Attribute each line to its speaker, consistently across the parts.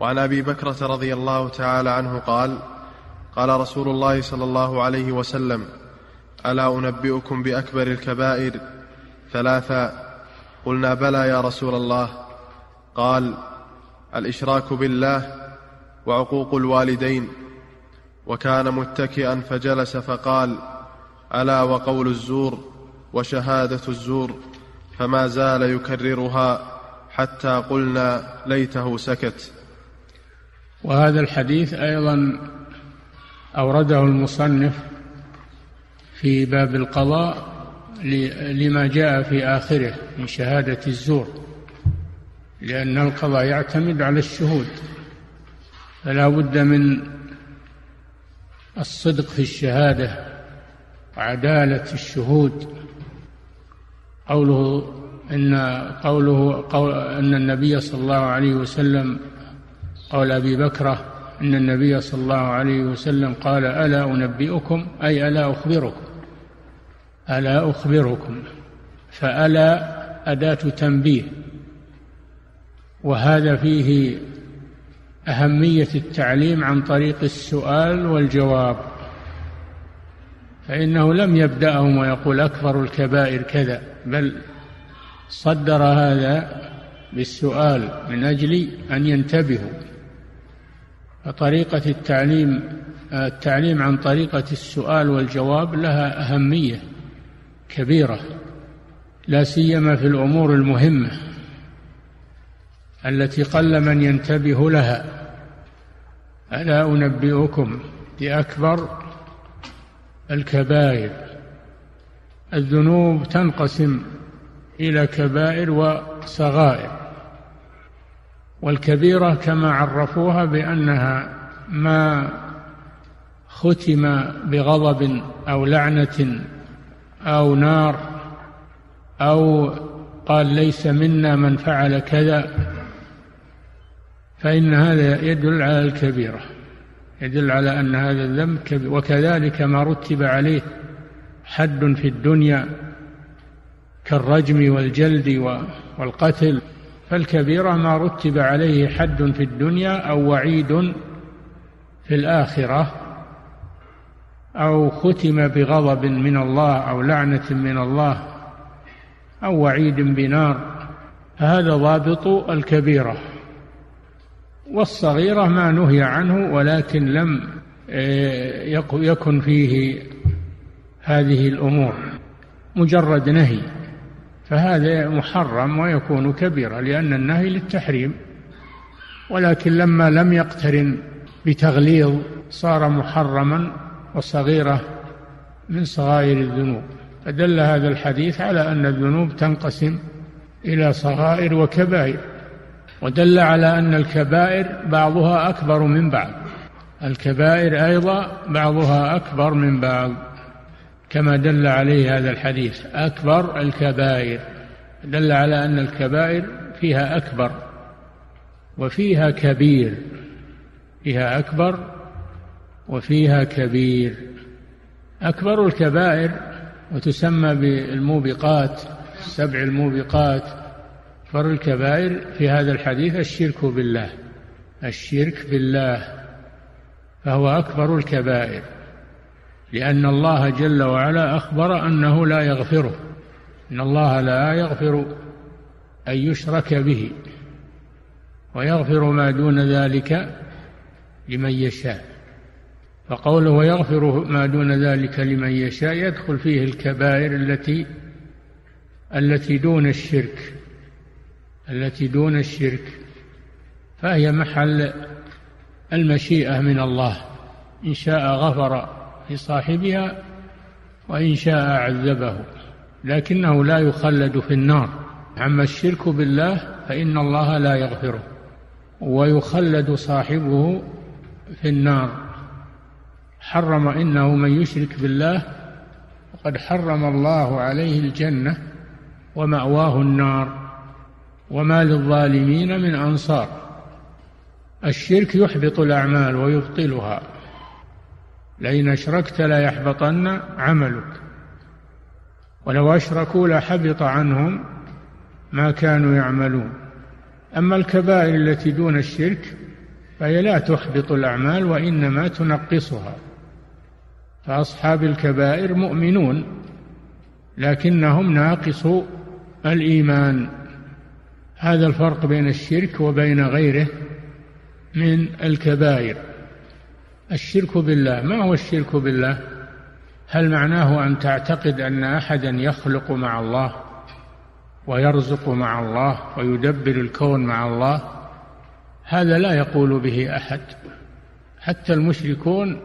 Speaker 1: وعن أبي بكرة رضي الله تعالى عنه قال قال رسول الله صلى الله عليه وسلم ألا أنبئكم بأكبر الكبائر؟ ثلاثا قلنا بلى يا رسول الله. قال الإشراك بالله وعقوق الوالدين. وكان متكئا فجلس فقال ألا وقول الزور وشهادة الزور؟ فما زال يكررها حتى قلنا ليته سكت.
Speaker 2: وهذا الحديث أيضا أورده المصنف في باب القضاء لما جاء في آخره من شهادة الزور لأن القضاء يعتمد على الشهود فلا بد من الصدق في الشهادة وعداله الشهود. قوله إن قوله قول إن النبي صلى الله عليه وسلم قول أبي بكره إن النبي صلى الله عليه وسلم قال ألا أنبئكم؟ أي ألا أخبركم؟ ألا أخبركم. فألا أداة تنبيه. وهذا فيه أهمية التعليم عن طريق السؤال والجواب. فإنه لم يبدأهم ويقول أكبر الكبائر كذا بل صدر هذا بالسؤال من أجل أن ينتبهوا. فطريقة التعليم التعليم عن طريقة السؤال والجواب لها أهمية كبيرة لا سيما في الأمور المهمة التي قل من ينتبه لها. ألا أنبئكم بأكبر الكبائر. الذنوب تنقسم إلى كبائر وصغائر. والكبيرة كما عرفوها بأنها ما ختم بغضب أو لعنة أو نار أو قال ليس منا من فعل كذا فإن هذا يدل على الكبيرة يدل على أن هذا الذنب كبير وكذلك ما رتب عليه حد في الدنيا كالرجم والجلد والقتل. فالكبيرة ما رتب عليه حد في الدنيا أو وعيد في الآخرة أو ختم بغضب من الله أو لعنة من الله أو وعيد بنار فهذا ضابط الكبيرة. والصغيرة ما نهي عنه ولكن لم آه، يكن فيه هذه الأمور مجرد نهي. فهذا محرم ويكون كبيرا لأن النهي للتحريم. ولكن لما لم يقترن بتغليظ صار محرما وصغيرة من صغائر الذنوب. فدل هذا الحديث على أن الذنوب تنقسم إلى صغائر وكبائر ودل على أن الكبائر بعضها أكبر من بعض. الكبائر أيضا بعضها أكبر من بعض. كما دل عليه هذا الحديث أكبر الكبائر. دل على أن الكبائر فيها أكبر وفيها كبير. فيها أكبر وفيها كبير. أكبر الكبائر وتسمى بالموبقات سبع الموبقات. أكبر الكبائر في هذا الحديث الشرك بالله الشرك بالله فهو أكبر الكبائر. لأن الله جل وعلا أخبر أنه لا يغفره إن الله لا يغفر أن يشرك به ويغفر ما دون ذلك لمن يشاء. فقوله ويغفر ما دون ذلك لمن يشاء يدخل فيه الكبائر التي التي دون الشرك التي دون الشرك. فهي محل المشيئة من الله. إن شاء غفر لصاحبها وإن شاء عذبه لكنه لا يخلد في النار. أما الشرك بالله فإن الله لا يغفره. ويخلد صاحبه في النار. حرم إنه من يشرك بالله فقد حرم الله عليه الجنة ومأواه النار. وما للظالمين من أنصار. الشرك يحبط الأعمال ويبطلها. لئن أشركت ليحبطن عملك. ولو أشركوا لحبط عنهم ما كانوا يعملون. أما الكبائر التي دون الشرك فهي لا تحبط الأعمال وإنما تنقصها. فأصحاب الكبائر مؤمنون لكنهم ناقصو الإيمان. هذا الفرق بين الشرك وبين غيره من الكبائر. الشرك بالله. ما هو الشرك بالله؟ هل معناه أن تعتقد أن أحدا يخلق مع الله ويرزق مع الله ويدبر الكون مع الله؟ هذا لا يقول به أحد. حتى المشركون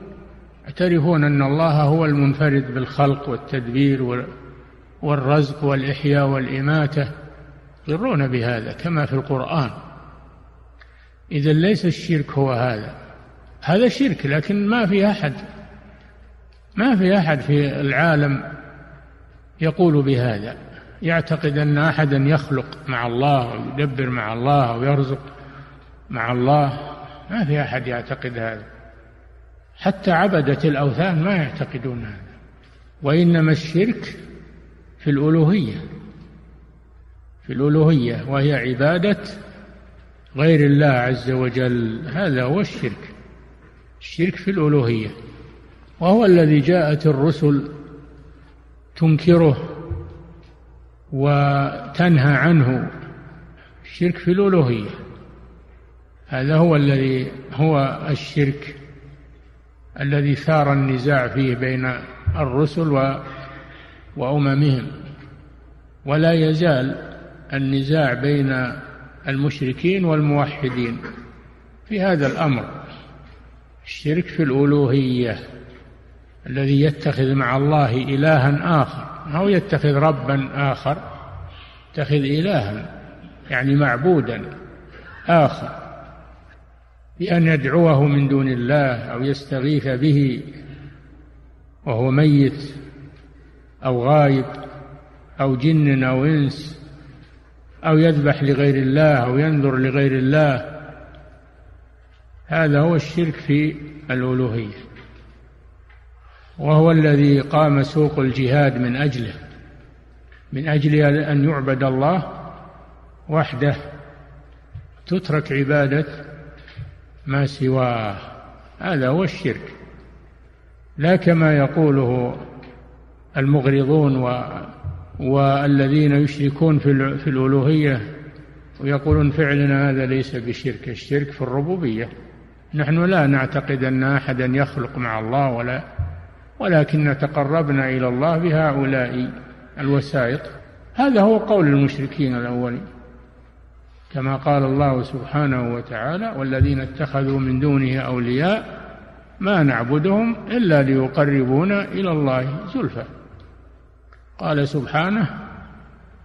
Speaker 2: يعترفون أن الله هو المنفرد بالخلق والتدبير والرزق والإحياء والإماتة. يقرون بهذا كما في القرآن. اذا ليس الشرك هو هذا. هذا شرك لكن ما في أحد ما في أحد في العالم يقول بهذا. يعتقد أن أحدا يخلق مع الله ويدبر مع الله ويرزق مع الله. ما في أحد يعتقد هذا. حتى عبدة الأوثان ما يعتقدون هذا. وإنما الشرك في الألوهية في الألوهية وهي عبادة غير الله عز وجل. هذا هو الشرك. الشرك في الألوهية وهو الذي جاءت الرسل تنكره وتنهى عنه. الشرك في الألوهية هذا هو الذي هو الشرك الذي ثار النزاع فيه بين الرسل و وأممهم. ولا يزال النزاع بين المشركين والموحدين في هذا الأمر. الشرك في الألوهية الذي يتخذ مع الله إلها آخر. أو يتخذ ربا آخر؟ يتخذ إلها يعني معبودا آخر. بأن يدعوه من دون الله أو يستغيث به وهو ميت أو غايب أو جن أو إنس أو يذبح لغير الله أو ينذر لغير الله هذا هو الشرك في الألوهية وهو الذي قام سوق الجهاد من أجله من أجل أن يعبد الله وحده تترك عبادة ما سواه هذا هو الشرك. لا كما يقوله المغرضون و والذين يشركون في, في الألوهية ويقولون فعلنا هذا ليس بشرك الشرك في الربوبية. نحن لا نعتقد أن أحدا يخلق مع الله ولا ولكن تقربنا إلى الله بهؤلاء الوسائط هذا هو قول المشركين الأولين. كما قال الله سبحانه وتعالى والذين اتخذوا من دونه أولياء ما نعبدهم إلا ليقربونا إلى الله زلفى. قال سبحانه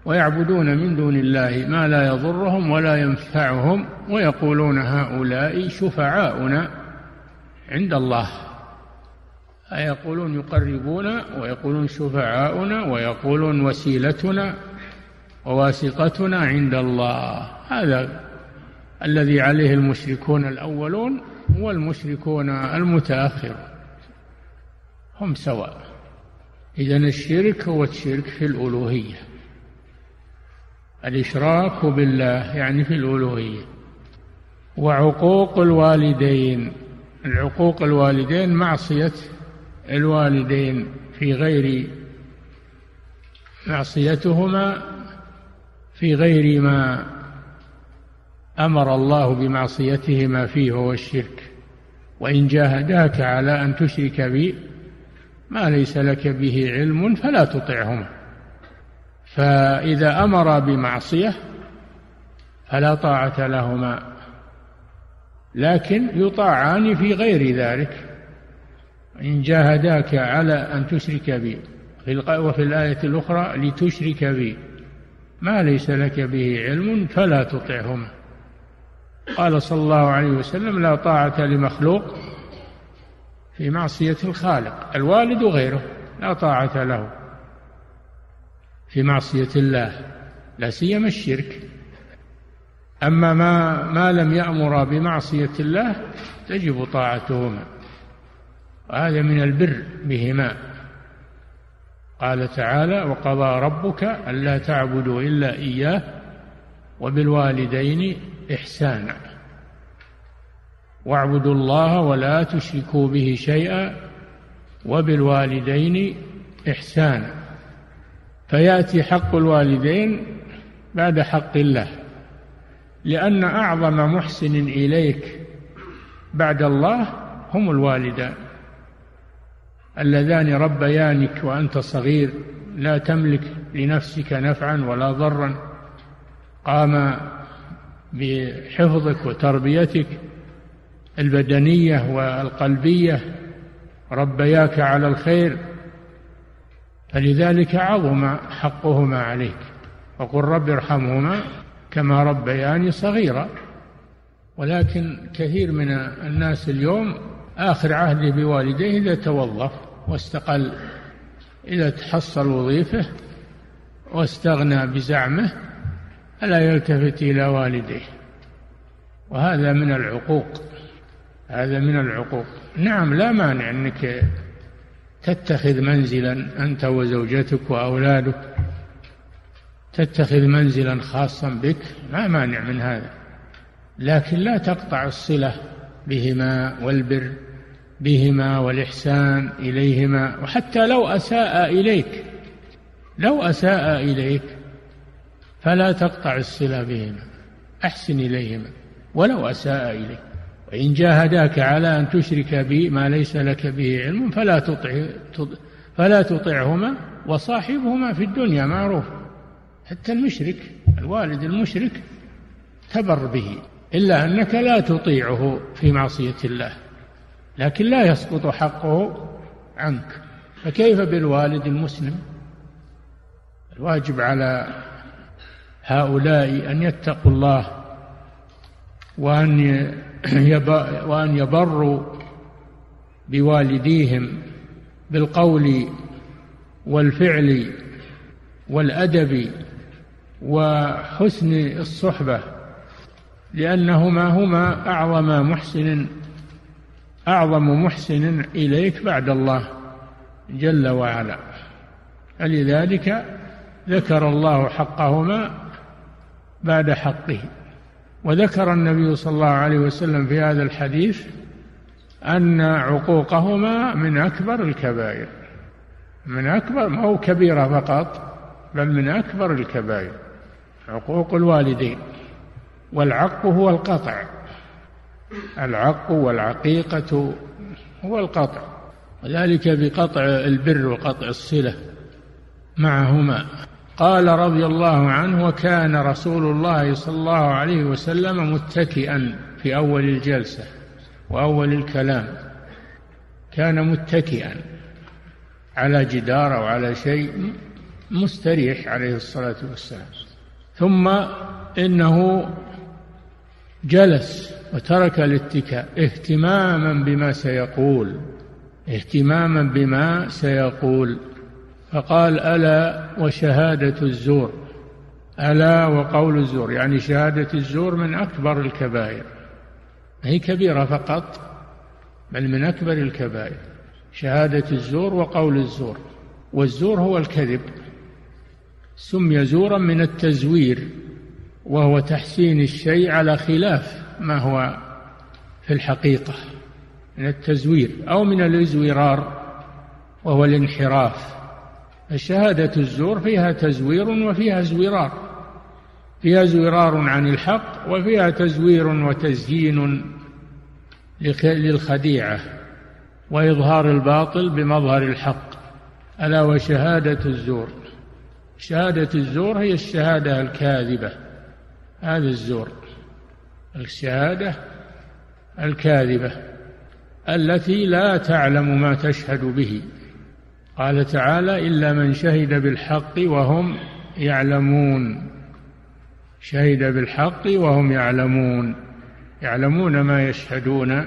Speaker 2: ويعبدون من دون الله ما لا يضرهم ولا ينفعهم ويقولون هؤلاء شفعاؤنا عند الله. يقولون يقربون ويقولون شفعاؤنا ويقولون وسيلتنا وواسطتنا عند الله. هذا الذي عليه المشركون الأولون والمشركون المتأخرون. هم سواء. إذا الشرك هو الشرك في الألوهية. الإشراك بالله يعني في الألوهية. وعقوق الوالدين العقوق الوالدين معصية الوالدين في غير معصيتهما في غير ما أمر الله بمعصيتهما فيه وهو الشرك. وإن جاهداك على أن تشرك بي ما ليس لك به علم فلا تطعهما. فإذا أمر بمعصية فلا طاعة لهما لكن يطاعان في غير ذلك. إن جاهداك على أن تشرك بي وفي الآية الأخرى لتشرك بي ما ليس لك به علم فلا تطعهما. قال صلى الله عليه وسلم لا طاعة لمخلوق في معصية الخالق الوالد وغيره لا طاعة له. في معصية الله لا سيما الشرك. أما ما ما لم يأمر بمعصية الله تجب طاعتهما. وهذا من البر بهما. قال تعالى وقضى ربك ألا تعبدوا إلا إياه وبالوالدين إحسانا. واعبدوا الله ولا تشركوا به شيئا وبالوالدين إحسانا. فيأتي حق الوالدين بعد حق الله لأن أعظم محسن إليك بعد الله هم الوالدان. اللذان ربيانك وأنت صغير لا تملك لنفسك نفعا ولا ضرا. قام بحفظك وتربيتك البدنية والقلبية ربياك على الخير. فلذلك عظم حقهما عليك. وقل رب ارحمهما كما ربياني صغيرا. ولكن كثير من الناس اليوم آخر عهده بوالديه إذا توظف واستقل إذا تحصل وظيفة واستغنى بزعمه ألا يلتفت إلى والديه. وهذا من العقوق. هذا من العقوق. نعم لا مانع أنك تتخذ منزلا أنت وزوجتك وأولادك. تتخذ منزلا خاصا بك ما مانع من هذا. لكن لا تقطع الصلة بهما والبر بهما والإحسان إليهما. وحتى لو أساء إليك لو أساء إليك فلا تقطع الصلة بهما. أحسن إليهما ولو أساء إليك. وإن جاهداك على أن تشرك بي ما ليس لك به علم فلا تطع فلا تطعهما وصاحبهما في الدنيا معروف. حتى المشرك الوالد المشرك تبر به إلا أنك لا تطيعه في معصية الله لكن لا يسقط حقه عنك. فكيف بالوالد المسلم؟ الواجب على هؤلاء أن يتقوا الله وأن وأن يبروا بوالديهم بالقول والفعل والأدب وحسن الصحبة لأنهما هما أعظم محسن أعظم محسن إليك بعد الله جل وعلا. فلذلك ذكر الله حقهما بعد حقه. وذكر النبي صلى الله عليه وسلم في هذا الحديث أن عقوقهما من أكبر الكبائر من أكبر ما هو كبيرة فقط بل من أكبر الكبائر عقوق الوالدين والعق هو القطع العق والعقيقة هو القطع وذلك بقطع البر وقطع الصلة معهما. قال رضي الله عنه وكان رسول الله صلى الله عليه وسلم متكئا في أول الجلسة وأول الكلام. كان متكئا على جدار أو على شيء مستريح عليه الصلاة والسلام. ثم إنه جلس وترك الاتكاء اهتماما بما سيقول اهتماما بما سيقول. فقال ألا وشهادة الزور. ألا وقول الزور يعني شهادة الزور من أكبر الكبائر. هي كبيرة فقط بل من أكبر الكبائر. شهادة الزور وقول الزور والزور هو الكذب. سمي زورا من التزوير وهو تحسين الشيء على خلاف ما هو في الحقيقة من التزوير أو من الازورار وهو الانحراف. الشهادة الزور فيها تزوير وفيها زورار فيها زورار عن الحق وفيها تزوير وتزيين للخديعة وإظهار الباطل بمظهر الحق. ألا وشهادة الزور. شهادة الزور هي الشهادة الكاذبة. هذا الزور. الشهادة الكاذبة التي لا تعلم ما تشهد به. قال تعالى إلا من شهد بالحق وهم يعلمون. شهد بالحق وهم يعلمون. يعلمون ما يشهدون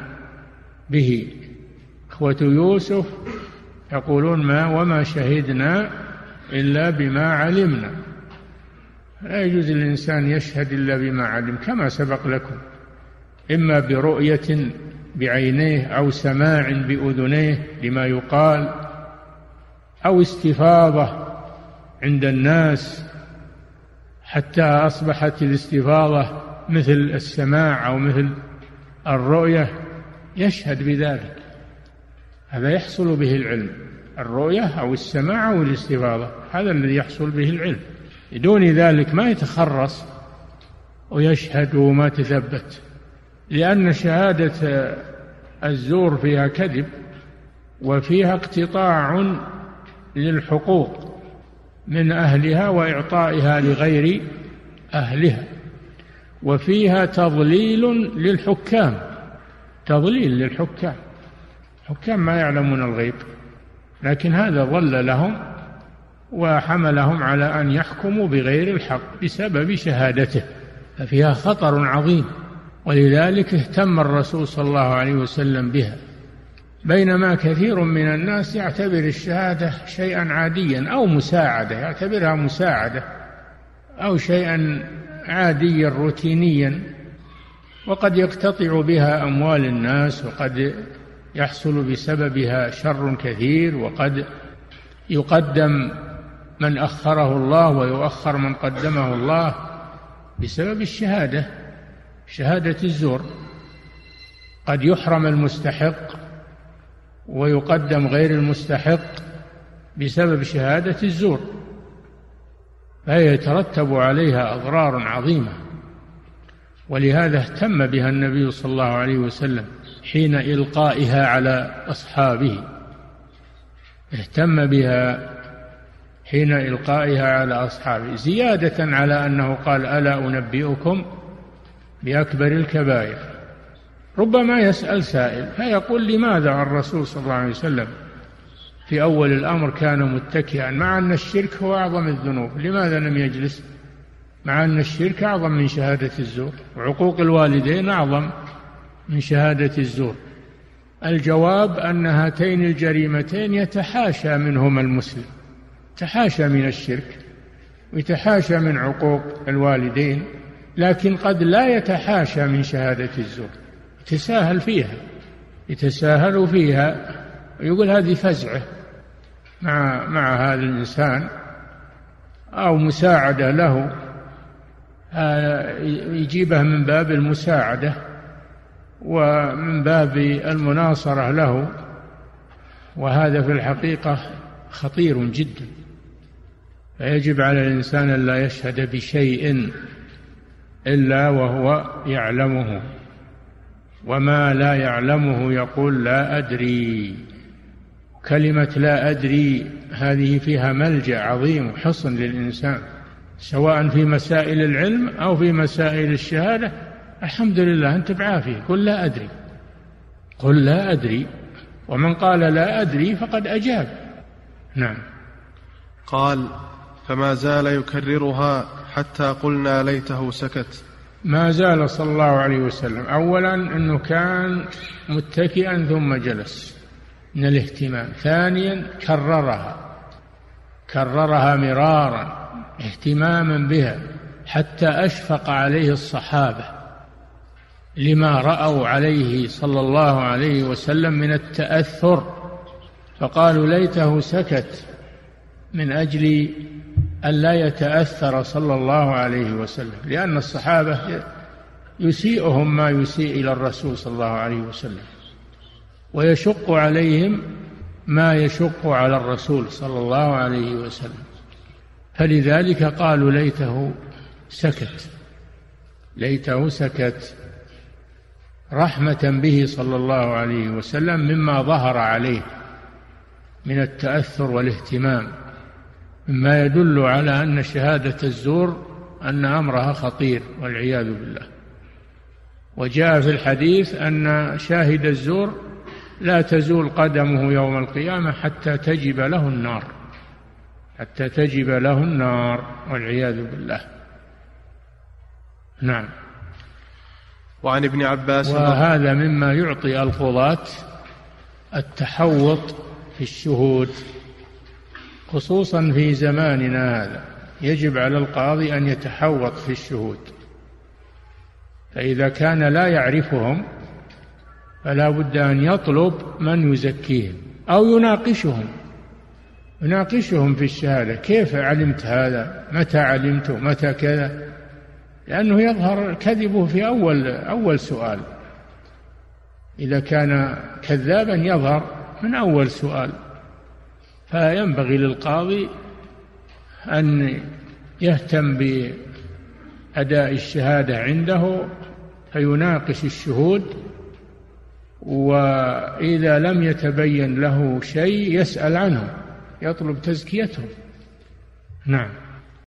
Speaker 2: به. إخوة يوسف يقولون ما وما شهدنا إلا بما علمنا. لا يجوز للإنسان يشهد إلا بما علم كما سبق لكم. إما برؤية بعينيه أو سماع بأذنيه لما يقال أو استفاضة عند الناس حتى أصبحت الاستفاضة مثل السماع أو مثل الرؤية يشهد بذلك. هذا يحصل به العلم. الرؤية أو السماع أو الاستفاضة هذا الذي يحصل به العلم. بدون ذلك ما يتخرص ويشهد وما تثبت. لأن شهادة الزور فيها كذب وفيها اقتطاع للحقوق من أهلها وإعطائها لغير أهلها وفيها تضليل للحكام تضليل للحكام. حكام ما يعلمون الغيب لكن هذا ضل لهم وحملهم على أن يحكموا بغير الحق بسبب شهادته ففيها خطر عظيم ولذلك اهتم الرسول صلى الله عليه وسلم بها. بينما كثير من الناس يعتبر الشهادة شيئا عاديا أو مساعدة يعتبرها مساعدة أو شيئا عاديا روتينيا وقد يقتطع بها أموال الناس وقد يحصل بسببها شر كثير وقد يقدم من أخره الله ويؤخر من قدمه الله بسبب الشهادة شهادة الزور. قد يحرم المستحق ويقدم غير المستحق بسبب شهادة الزور فهي يترتب عليها أضرار عظيمة. ولهذا اهتم بها النبي صلى الله عليه وسلم حين إلقائها على أصحابه. اهتم بها حين إلقائها على أصحابه زيادة على أنه قال ألا أنبئكم بأكبر الكبائر؟ ربما يسأل سائل فيقول لماذا الرسول صلى الله عليه وسلم في أول الأمر كان متكئا مع أن الشرك هو أعظم الذنوب؟ لماذا لم يجلس؟ مع أن الشرك أعظم من شهادة الزور وعقوق الوالدين أعظم من شهادة الزور. الجواب أن هاتين الجريمتين يتحاشى منهما المسلم يتحاشى من الشرك ويتحاشى من عقوق الوالدين لكن قد لا يتحاشى من شهادة الزور. يتساهل فيها يتساهل فيها ويقول هذه فزعة مع مع هذا الإنسان أو مساعدة له آه، يجيبها من باب المساعدة ومن باب المناصرة له وهذا في الحقيقة خطير جدا. فيجب على الإنسان أن لا يشهد بشيء إلا وهو يعلمه. وما لا يعلمه يقول لا أدري. كلمة لا أدري هذه فيها ملجأ عظيم وحصن للإنسان سواء في مسائل العلم أو في مسائل الشهادة. الحمد لله أنت بعافية. قل لا أدري. قل لا أدري. ومن قال لا أدري فقد أجاب. نعم.
Speaker 1: قال فما زال يكررها حتى قلنا ليته سكت.
Speaker 2: ما زال صلى الله عليه وسلم. أولا أنه كان متكئا ثم جلس من الاهتمام. ثانيا كررها. كررها مرارا اهتماما بها حتى أشفق عليه الصحابة لما رأوا عليه صلى الله عليه وسلم من التأثر. فقالوا ليته سكت من أجل أن لا يتأثر صلى الله عليه وسلم لأن الصحابة يسيئهم ما يسيء إلى الرسول صلى الله عليه وسلم ويشق عليهم ما يشق على الرسول صلى الله عليه وسلم. فلذلك قالوا ليته سكت ليته سكت رحمة به صلى الله عليه وسلم مما ظهر عليه من التأثر والاهتمام. مما يدل على أن شهادة الزور أن أمرها خطير والعياذ بالله. وجاء في الحديث أن شاهد الزور لا تزول قدمه يوم القيامة حتى تجب له النار حتى تجب له النار والعياذ بالله. نعم.
Speaker 1: وعن ابن عباس
Speaker 2: وهذا مما يعطي القضاة التحوط في الشهود. خصوصا في زماننا هذا يجب على القاضي أن يتحوط في الشهود. فإذا كان لا يعرفهم فلا بد أن يطلب من يزكيهم أو يناقشهم. يناقشهم في الشهادة كيف علمت هذا؟ متى علمته متى كذا؟ لأنه يظهر كذبه في أول أول سؤال. إذا كان كذابا يظهر من أول سؤال. فينبغي للقاضي أن يهتم بأداء الشهادة عنده فيناقش الشهود وإذا لم يتبين له شيء يسأل عنهم يطلب تزكيتهم. نعم.